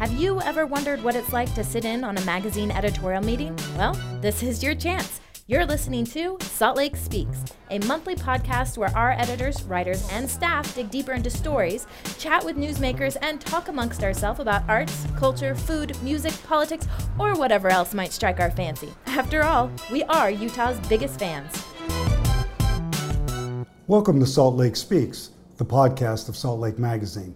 Have you ever wondered what it's like to sit in on a magazine editorial meeting? Well, this is your chance. You're listening to Salt Lake Speaks, a monthly podcast where our editors, writers, and staff dig deeper into stories, chat with newsmakers, and talk amongst ourselves about arts, culture, food, music, politics, or whatever else might strike our fancy. After all, we are Utah's biggest fans. Welcome to Salt Lake Speaks, the podcast of Salt Lake Magazine.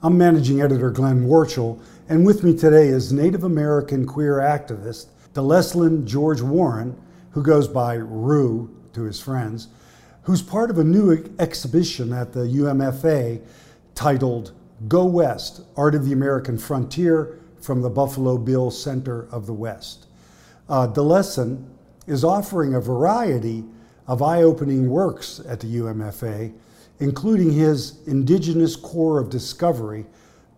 I'm managing editor Glenn Warchol, and with me today is Native American queer activist DeLesslin George Warren, who goes by Roo to his friends, who's part of a new exhibition at the UMFA titled Go West Art of the American Frontier from the Buffalo Bill Center of the West. Uh, DeLesslin is offering a variety of eye opening works at the UMFA including his Indigenous Corps of Discovery,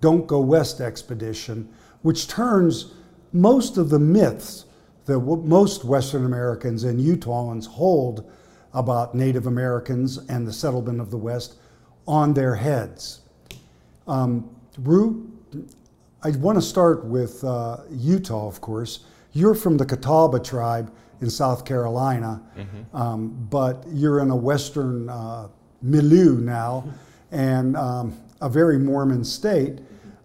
Don't Go West expedition, which turns most of the myths that most Western Americans and Utahns hold about Native Americans and the settlement of the West on their heads. Um, Roo, I want to start with uh, Utah, of course. You're from the Catawba tribe in South Carolina, mm-hmm. um, but you're in a Western uh, milieu now and um, a very Mormon state,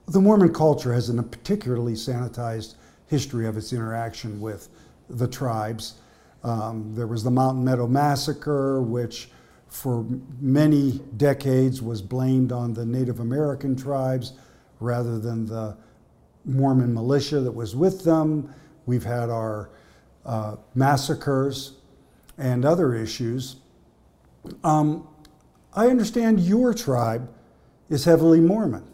the Mormon culture has a particularly sanitized history of its interaction with the tribes. Um, there was the Mountain Meadow Massacre, which for many decades was blamed on the Native American tribes rather than the Mormon militia that was with them. We've had our uh, massacres and other issues. Um, I understand your tribe is heavily Mormon.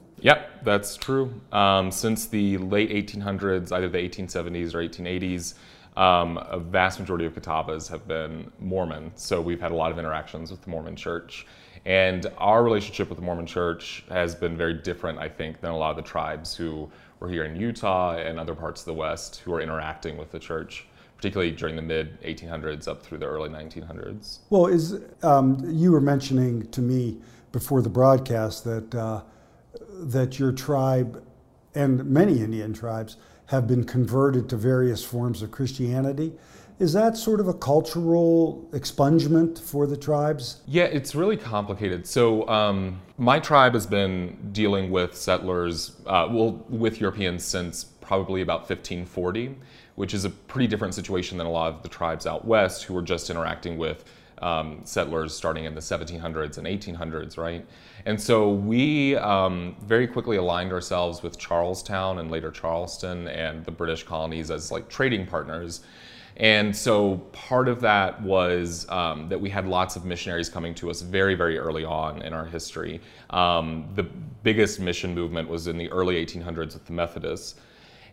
That's true. Um, since the late 1800s, either the 1870s or 1880s, um, a vast majority of Catawbas have been Mormon. So we've had a lot of interactions with the Mormon Church. And our relationship with the Mormon Church has been very different, I think, than a lot of the tribes who were here in Utah and other parts of the West who are interacting with the church particularly during the mid 1800s up through the early 1900s. Well, is um, you were mentioning to me before the broadcast that uh, that your tribe and many Indian tribes have been converted to various forms of Christianity. Is that sort of a cultural expungement for the tribes? Yeah, it's really complicated. So, um, my tribe has been dealing with settlers, uh, well, with Europeans since probably about 1540 which is a pretty different situation than a lot of the tribes out west who were just interacting with um, settlers starting in the 1700s and 1800s, right? And so we um, very quickly aligned ourselves with Charlestown and later Charleston and the British colonies as like trading partners. And so part of that was um, that we had lots of missionaries coming to us very, very early on in our history. Um, the biggest mission movement was in the early 1800s with the Methodists.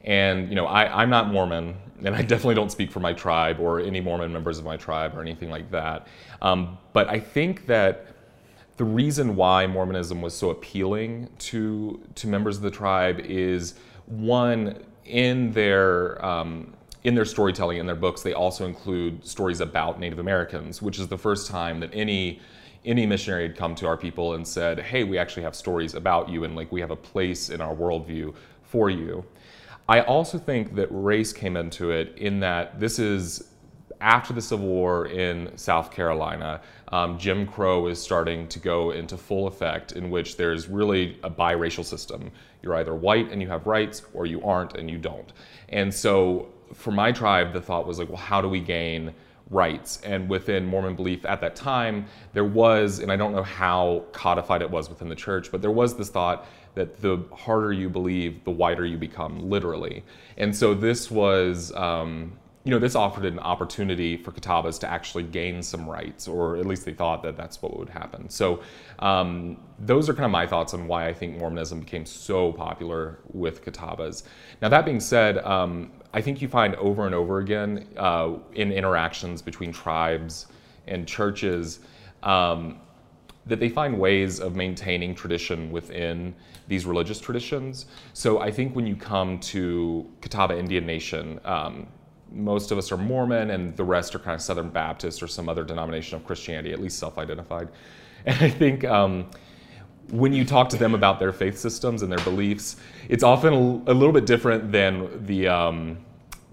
And you know, I, I'm not Mormon, and I definitely don't speak for my tribe or any Mormon members of my tribe or anything like that. Um, but I think that the reason why Mormonism was so appealing to to members of the tribe is one in their um, in their storytelling in their books they also include stories about Native Americans, which is the first time that any any missionary had come to our people and said, "Hey, we actually have stories about you, and like we have a place in our worldview for you." I also think that race came into it in that this is after the Civil War in South Carolina. Um, Jim Crow is starting to go into full effect, in which there's really a biracial system. You're either white and you have rights, or you aren't and you don't. And so, for my tribe, the thought was like, well, how do we gain rights. And within Mormon belief at that time, there was, and I don't know how codified it was within the church, but there was this thought that the harder you believe, the wider you become, literally. And so this was, um, you know, this offered an opportunity for Catawbas to actually gain some rights, or at least they thought that that's what would happen. So um, those are kind of my thoughts on why I think Mormonism became so popular with Catawbas. Now that being said, um, I think you find over and over again uh, in interactions between tribes and churches um, that they find ways of maintaining tradition within these religious traditions. So I think when you come to Catawba Indian Nation, um, most of us are Mormon and the rest are kind of Southern Baptist or some other denomination of Christianity, at least self identified. And I think um, when you talk to them about their faith systems and their beliefs, it's often a, little bit different than the um,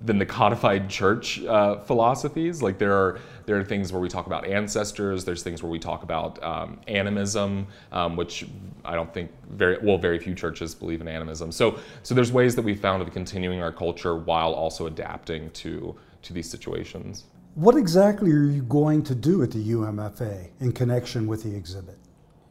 than the codified church uh, philosophies. Like there are there are things where we talk about ancestors. There's things where we talk about um, animism, um, which I don't think very well very few churches believe in animism. So so there's ways that we found of continuing our culture while also adapting to to these situations. What exactly are you going to do at the UMFA in connection with the exhibit?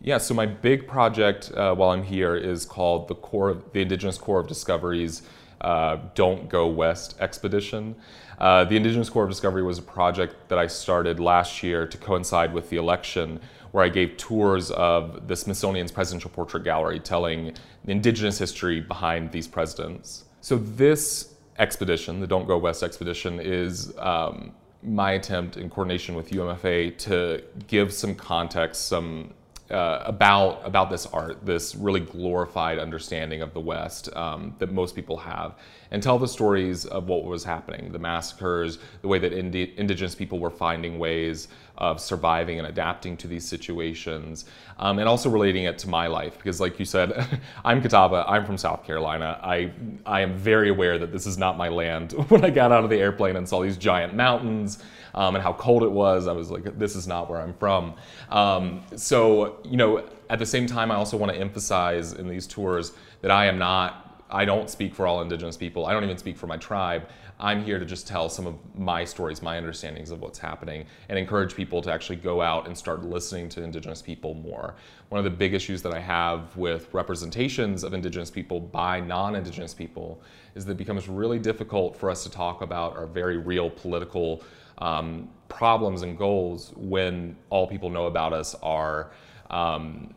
Yeah, so my big project uh, while I'm here is called the Corps, the Indigenous Corps of Discoveries uh, Don't Go West expedition. Uh, the Indigenous Corps of Discovery was a project that I started last year to coincide with the election, where I gave tours of the Smithsonian's Presidential Portrait Gallery telling Indigenous history behind these presidents. So this expedition, the Don't Go West expedition, is um, my attempt in coordination with UMFA to give some context, some uh, about about this art, this really glorified understanding of the West um, that most people have, and tell the stories of what was happening, the massacres, the way that indi- indigenous people were finding ways of surviving and adapting to these situations, um, and also relating it to my life because, like you said, I'm Catawba. I'm from South Carolina. I I am very aware that this is not my land. when I got out of the airplane and saw these giant mountains um, and how cold it was, I was like, this is not where I'm from. Um, so you know, at the same time, I also want to emphasize in these tours that I am not. I don't speak for all Indigenous people. I don't even speak for my tribe. I'm here to just tell some of my stories, my understandings of what's happening, and encourage people to actually go out and start listening to Indigenous people more. One of the big issues that I have with representations of Indigenous people by non Indigenous people is that it becomes really difficult for us to talk about our very real political um, problems and goals when all people know about us are. Um,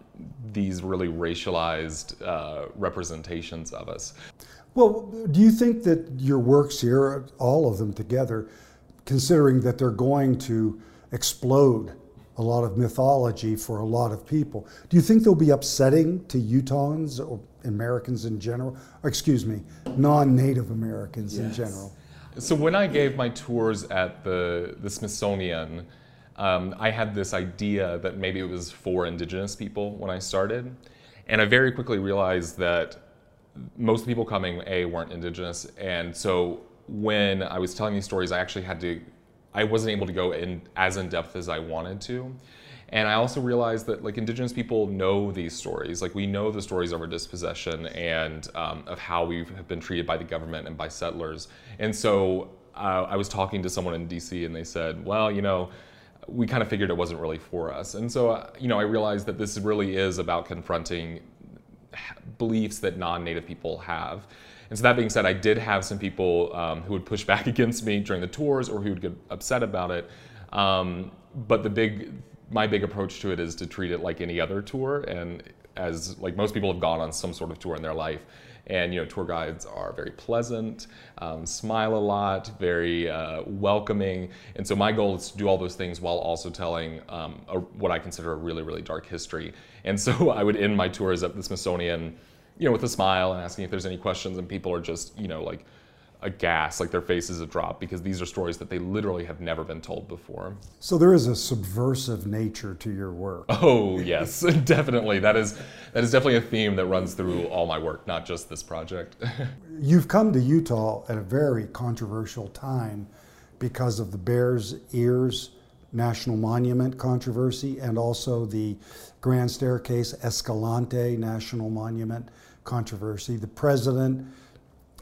these really racialized uh, representations of us. Well, do you think that your works here, all of them together, considering that they're going to explode a lot of mythology for a lot of people, do you think they'll be upsetting to Utahns or Americans in general? Or excuse me, non Native Americans yes. in general? So when I gave my tours at the, the Smithsonian, um, I had this idea that maybe it was for indigenous people when I started. And I very quickly realized that most people coming a weren't indigenous and so when i was telling these stories i actually had to i wasn't able to go in as in depth as i wanted to and i also realized that like indigenous people know these stories like we know the stories of our dispossession and um, of how we have been treated by the government and by settlers and so uh, i was talking to someone in dc and they said well you know we kind of figured it wasn't really for us and so uh, you know i realized that this really is about confronting beliefs that non-native people have. And so that being said, I did have some people um, who would push back against me during the tours or who would get upset about it. Um, but the big, my big approach to it is to treat it like any other tour, and as like most people have gone on some sort of tour in their life, and you know tour guides are very pleasant, um, smile a lot, very uh, welcoming, and so my goal is to do all those things while also telling um, a, what I consider a really really dark history. And so I would end my tours at the Smithsonian, you know, with a smile and asking if there's any questions, and people are just you know like aghast, like their faces have dropped because these are stories that they literally have never been told before. So there is a subversive nature to your work. Oh yes, definitely. That is that is definitely a theme that runs through all my work, not just this project. You've come to Utah at a very controversial time because of the Bears Ears National Monument controversy and also the Grand Staircase Escalante National Monument controversy. The president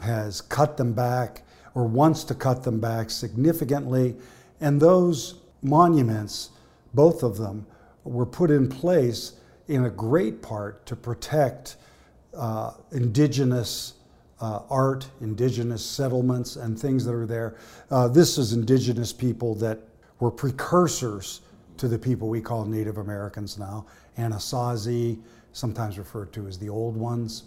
has cut them back or wants to cut them back significantly. And those monuments, both of them, were put in place in a great part to protect uh, indigenous uh, art, indigenous settlements, and things that are there. Uh, this is indigenous people that were precursors to the people we call Native Americans now. Anasazi, sometimes referred to as the old ones.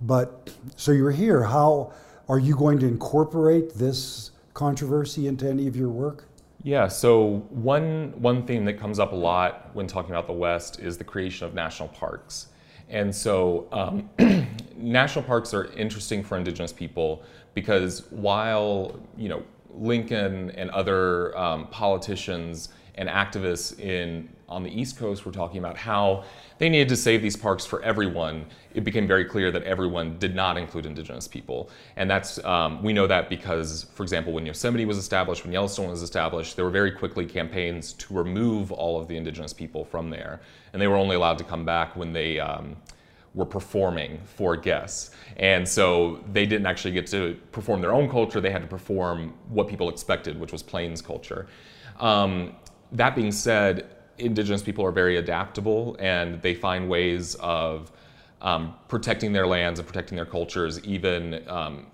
But so you're here. How are you going to incorporate this controversy into any of your work? Yeah, so one, one theme that comes up a lot when talking about the West is the creation of national parks. And so um, national parks are interesting for indigenous people because while, you know, Lincoln and other um, politicians and activists in on the East Coast we were talking about how they needed to save these parks for everyone, it became very clear that everyone did not include indigenous people. And that's, um, we know that because, for example, when Yosemite was established, when Yellowstone was established, there were very quickly campaigns to remove all of the indigenous people from there. And they were only allowed to come back when they, um, were performing for guests. And so they didn't actually get to perform their own culture, they had to perform what people expected, which was Plains culture. Um, that being said, indigenous people are very adaptable and they find ways of um, protecting their lands and protecting their cultures, even um,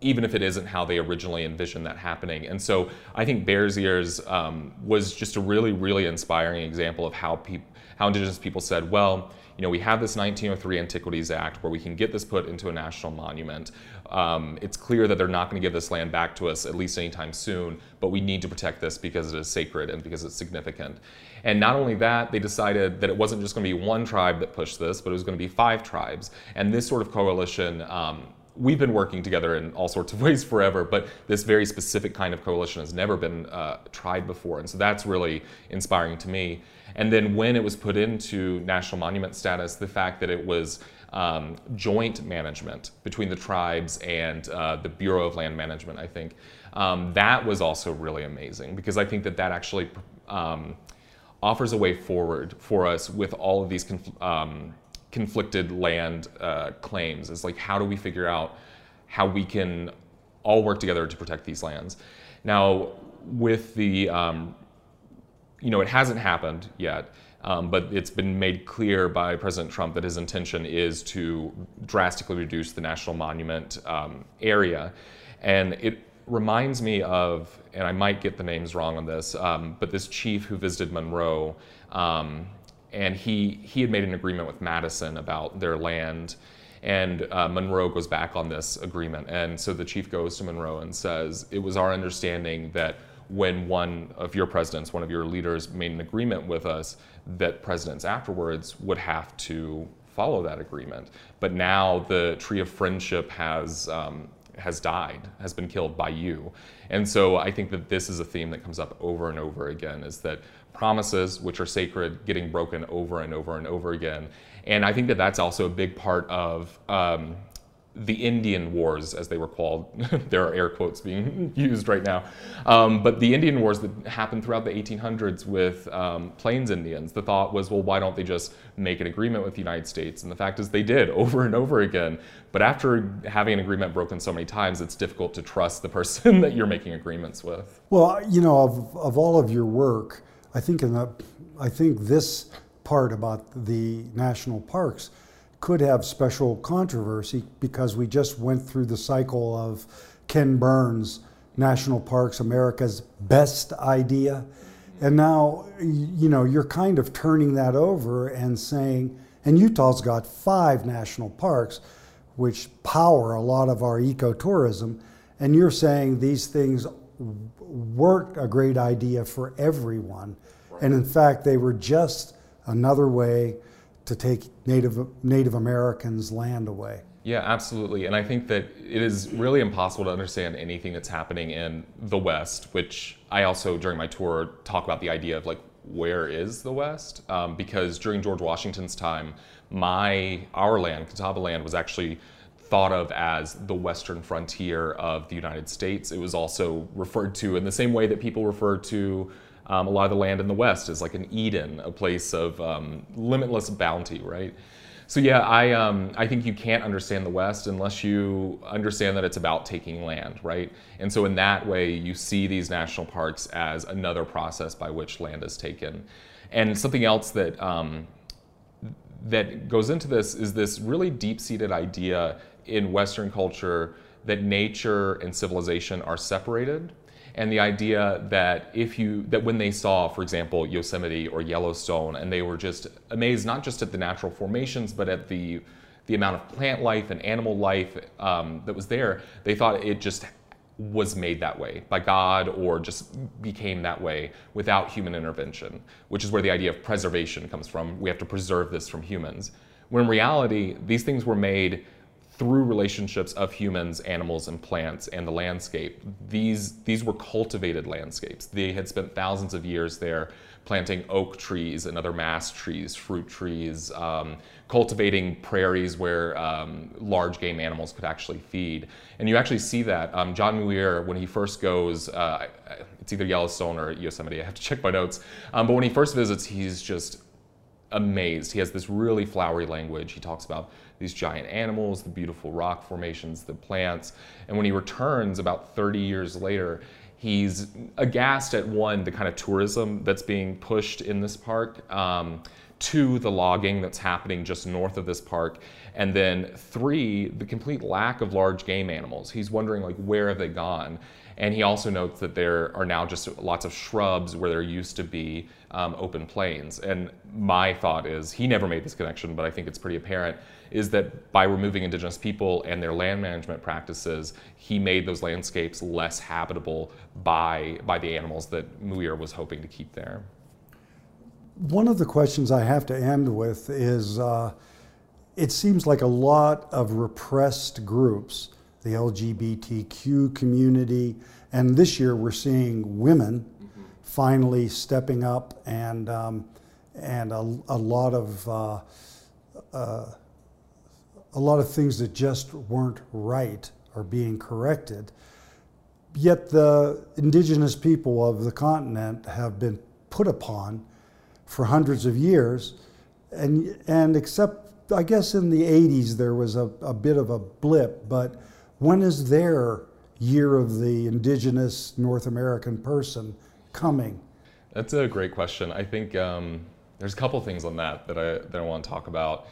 even if it isn't how they originally envisioned that happening. And so I think Bears Ears um, was just a really, really inspiring example of how people, how indigenous people said, well, you know, we have this 1903 Antiquities Act where we can get this put into a national monument. Um, it's clear that they're not going to give this land back to us at least anytime soon, but we need to protect this because it is sacred and because it's significant. And not only that, they decided that it wasn't just going to be one tribe that pushed this, but it was going to be five tribes. And this sort of coalition. Um, we've been working together in all sorts of ways forever, but this very specific kind of coalition has never been uh, tried before. And so that's really inspiring to me. And then when it was put into national monument status, the fact that it was um, joint management between the tribes and uh, the Bureau of Land Management, I think, um, that was also really amazing because I think that that actually um, offers a way forward for us with all of these conf- um, conflicted land uh, claims. It's like, how do we figure out how we can all work together to protect these lands? Now, with the um, you know, it hasn't happened yet, um, but it's been made clear by President Trump that his intention is to drastically reduce the national monument um, area. And it reminds me of, and I might get the names wrong on this, um, but this chief who visited Monroe, um, and he, he had made an agreement with Madison about their land. And uh, Monroe goes back on this agreement. And so the chief goes to Monroe and says, It was our understanding that when one of your presidents, one of your leaders made an agreement with us, that presidents afterwards would have to follow that agreement. But now the tree of friendship has um, has died, has been killed by you. And so I think that this is a theme that comes up over and over again is that promises, which are sacred, getting broken over and over and over again. And I think that that's also a big part of um, the Indian Wars, as they were called. there are air quotes being used right now. Um, but the Indian Wars that happened throughout the 1800s with um, Plains Indians, the thought was, well, why don't they just make an agreement with the United States? And the fact is, they did over and over again. But after having an agreement broken so many times, it's difficult to trust the person that you're making agreements with. Well, you know, of, of all of your work, I think in the, I think this part about the national parks could have special controversy because we just went through the cycle of Ken Burns, National Parks America's best idea. And now, you know, you're kind of turning that over and saying, and Utah's got five national parks, which power a lot of our ecotourism. And you're saying these things weren't a great idea for everyone. Right. And in fact, they were just another way to take Native Native Americans' land away. Yeah, absolutely. And I think that it is really impossible to understand anything that's happening in the West, which I also, during my tour, talk about the idea of like, where is the West? Um, because during George Washington's time, my, our land, Catawba land, was actually thought of as the western frontier of the United States. It was also referred to in the same way that people refer to um, a lot of the land in the West is like an Eden, a place of um, limitless bounty, right? So yeah, I um, I think you can't understand the West unless you understand that it's about taking land, right? And so in that way, you see these national parks as another process by which land is taken. And something else that um, that goes into this is this really deep-seated idea in Western culture that nature and civilization are separated and the idea that if you that when they saw for example yosemite or yellowstone and they were just amazed not just at the natural formations but at the the amount of plant life and animal life um, that was there they thought it just was made that way by God or just became that way without human intervention, which is where the idea of preservation comes from. We have to preserve this from humans. When in reality, these things were made through relationships of humans, animals, and plants and the landscape. These, these were cultivated landscapes. They had spent thousands of years there planting oak trees and other mast trees, fruit trees, um, cultivating prairies where um, large game animals could actually feed. And you actually see that. Um, John Muir, when he first goes, uh, it's either Yellowstone or Yosemite, I have to check my notes, um, but when he first visits, he's just amazed. He has this really flowery language. He talks about these giant animals, the beautiful rock formations, the plants. And when he returns about 30 years later, he's aghast at one, the kind of tourism that's being pushed in this park. Um, two, the logging that's happening just north of this park, and then three, the complete lack of large game animals. He's wondering like where have they gone? And he also notes that there are now just lots of shrubs where there used to be um, open plains. And my thought is, he never made this connection, but I think it's pretty apparent, is that by removing indigenous people and their land management practices, he made those landscapes less habitable by, by the animals that Muir was hoping to keep there. One of the questions I have to end with is uh, it seems like a lot of repressed groups the LGBTQ community, and this year we're seeing women mm-hmm. finally stepping up, and um, and a, a, lot of uh, uh, a lot of things that just weren't right are being corrected. Yet the indigenous people of the continent have been put upon for hundreds of years, and and except I guess in the 80s there was a, a bit of a blip, but when is their year of the indigenous North American person coming? That's a great question. I think um, there's a couple things on that that I, that I want to talk about.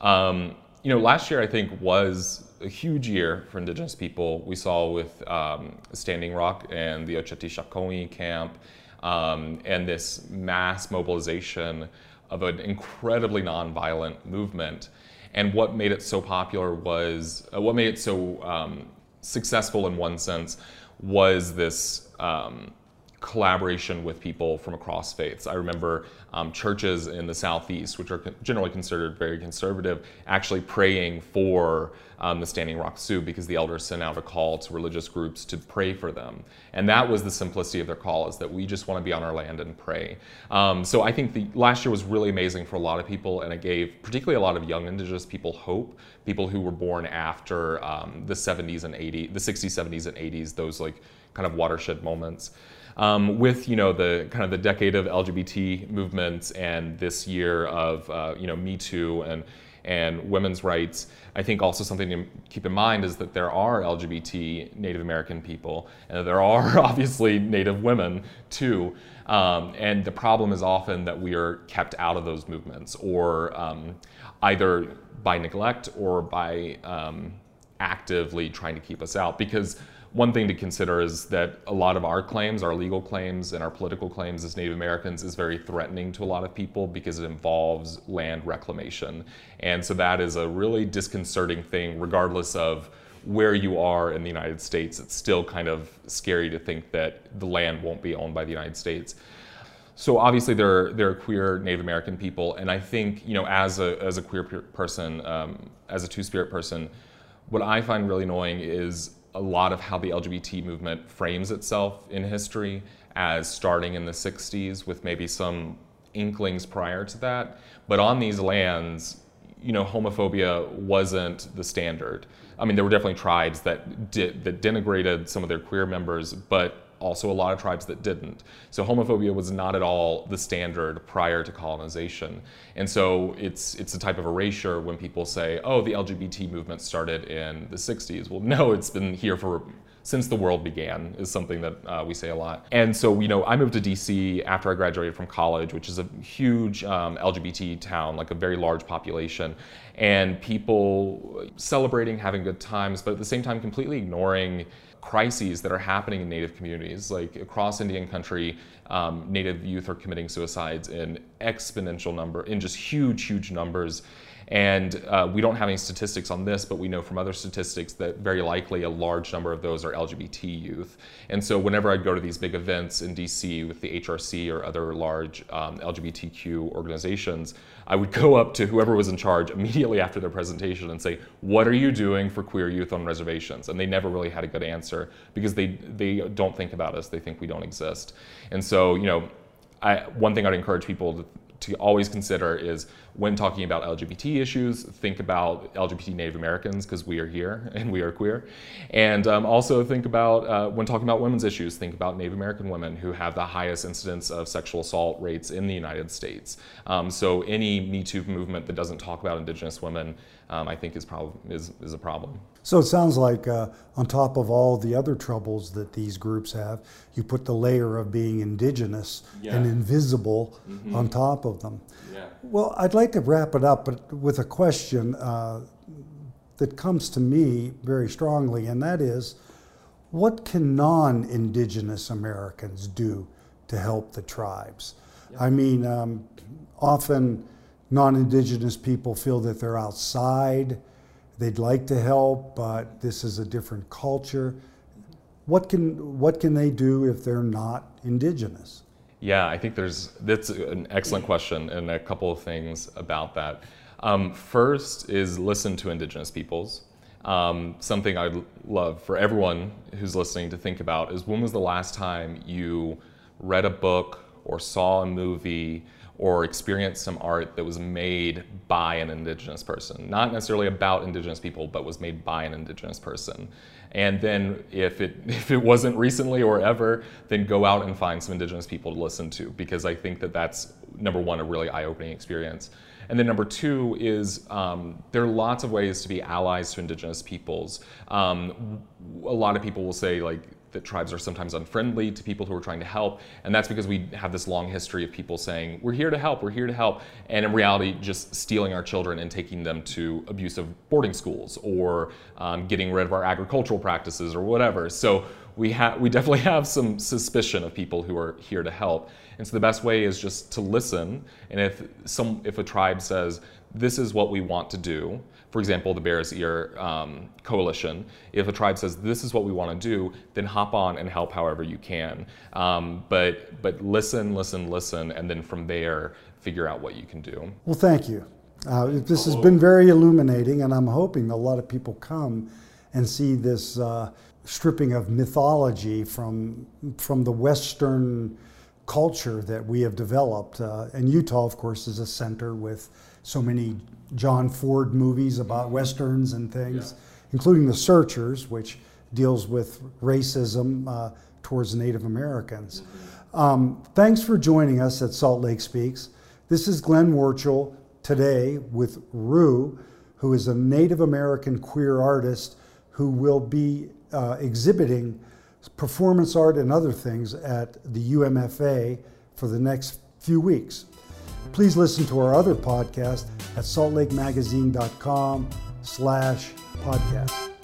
Um, you know, last year I think was a huge year for Indigenous people. We saw with um, Standing Rock and the Oceti Sakowin camp um, and this mass mobilization of an incredibly nonviolent movement and what made it so popular was, uh, what made it so um, successful in one sense was this um, collaboration with people from across faiths. I remember um, churches in the southeast, which are generally considered very conservative, actually praying for um, the Standing Rock Sioux because the elders sent out a call to religious groups to pray for them. And that was the simplicity of their call is that we just want to be on our land and pray. Um, so I think the last year was really amazing for a lot of people and it gave particularly a lot of young indigenous people hope, people who were born after um, the 70s and 80s, the 60s, 70s and 80s, those like kind of watershed moments. Um, with you know the kind of the decade of LGBT movements and this year of uh, you know Me Too and and women's rights. I think also something to keep in mind is that there are LGBT Native American people, and there are obviously Native women too. Um, and the problem is often that we are kept out of those movements, or um, either by neglect or by um, actively trying to keep us out. Because one thing to consider is that a lot of our claims, our legal claims, and our political claims as Native Americans is very threatening to a lot of people because it involves land reclamation. And so that is a really disconcerting thing, regardless of where you are in the United States. It's still kind of scary to think that the land won't be owned by the United States. So obviously there are, there are queer Native American people, and I think you know as a as a queer person, um, as a Two Spirit person, what I find really annoying is a lot of how the LGBT movement frames itself in history as starting in the 60s with maybe some inklings prior to that. But on these lands, you know, homophobia wasn't the standard. I mean, there were definitely tribes that did, that denigrated some of their queer members, but also a lot of tribes that didn't. So homophobia was not at all the standard prior to colonization. And so it's it's a type of erasure when people say, "Oh, the LGBT movement started in the 60s." Well, no, it's been here for since the world began is something that uh, we say a lot. And so, you know, I moved to DC after I graduated from college, which is a huge um, LGBT town, like a very large population, and people celebrating, having good times, but at the same time completely ignoring crises that are happening in Native communities. Like across Indian country, um, Native youth are committing suicides in exponential number, in just huge, huge numbers. And uh, we don't have any statistics on this, but we know from other statistics that very likely a large number of those are LGBT youth. And so whenever I'd go to these big events in DC with the HRC or other large um, LGBTQ organizations, I would go up to whoever was in charge immediately after their presentation and say, What are you doing for queer youth on reservations? And they never really had a good answer because they, they don't think about us, they think we don't exist. And so, you know, I, one thing I'd encourage people to to always consider is when talking about LGBT issues, think about LGBT Native Americans because we are here and we are queer. And um, also think about, uh, when talking about women's issues, think about Native American women who have the highest incidence of sexual assault rates in the United States. Um, so any Me Too movement that doesn't talk about Indigenous women, um, I think is, prob- is, is a problem. So it sounds like uh, on top of all the other troubles that these groups have, you put the layer of being indigenous yeah. and invisible mm-hmm. on top of them. Yeah. Well, I'd like to wrap it up but with a question uh, that comes to me very strongly, and that is what can non indigenous Americans do to help the tribes? Yeah. I mean, um, often non indigenous people feel that they're outside they'd like to help, but this is a different culture. What can what can they do if they're not indigenous? Yeah, I think there's that's an excellent question, and a couple of things about that. Um, first is listen to indigenous peoples. Um, something I'd love for everyone who's listening to think about is when was the last time you read a book or saw a movie or experienced some art that was made by an indigenous person not necessarily about indigenous people but was made by an indigenous person and then if it if it wasn't recently or ever then go out and find some indigenous people to listen to because i think that that's number one a really eye-opening experience. And then number two is um, there are lots of ways to be allies to indigenous peoples. Um, a lot of people will say like that tribes are sometimes unfriendly to people who are trying to help. And that's because we have this long history of people saying, we're here to help, we're here to help. And in reality, just stealing our children and taking them to abusive boarding schools or um, getting rid of our agricultural practices or whatever. So we, ha- we definitely have some suspicion of people who are here to help. And so the best way is just to listen. And if, some, if a tribe says, this is what we want to do, for example, the Bears Ear um, Coalition, if a tribe says this is what we want to do, then hop on and help however you can. Um, but but listen, listen, listen, and then from there figure out what you can do. Well, thank you. Uh, this has been very illuminating, and I'm hoping a lot of people come and see this uh, stripping of mythology from from the Western culture that we have developed. Uh, and Utah, of course, is a center with so many John Ford movies about westerns and things, yeah. including The Searchers, which deals with racism uh, towards Native Americans. Mm-hmm. Um, thanks for joining us at Salt Lake Speaks. This is Glenn Warchol today with Roo, who is a Native American queer artist who will be uh, exhibiting performance art and other things at the UMFA for the next few weeks. Please listen to our other podcast at saltlakemagazine.com slash podcast.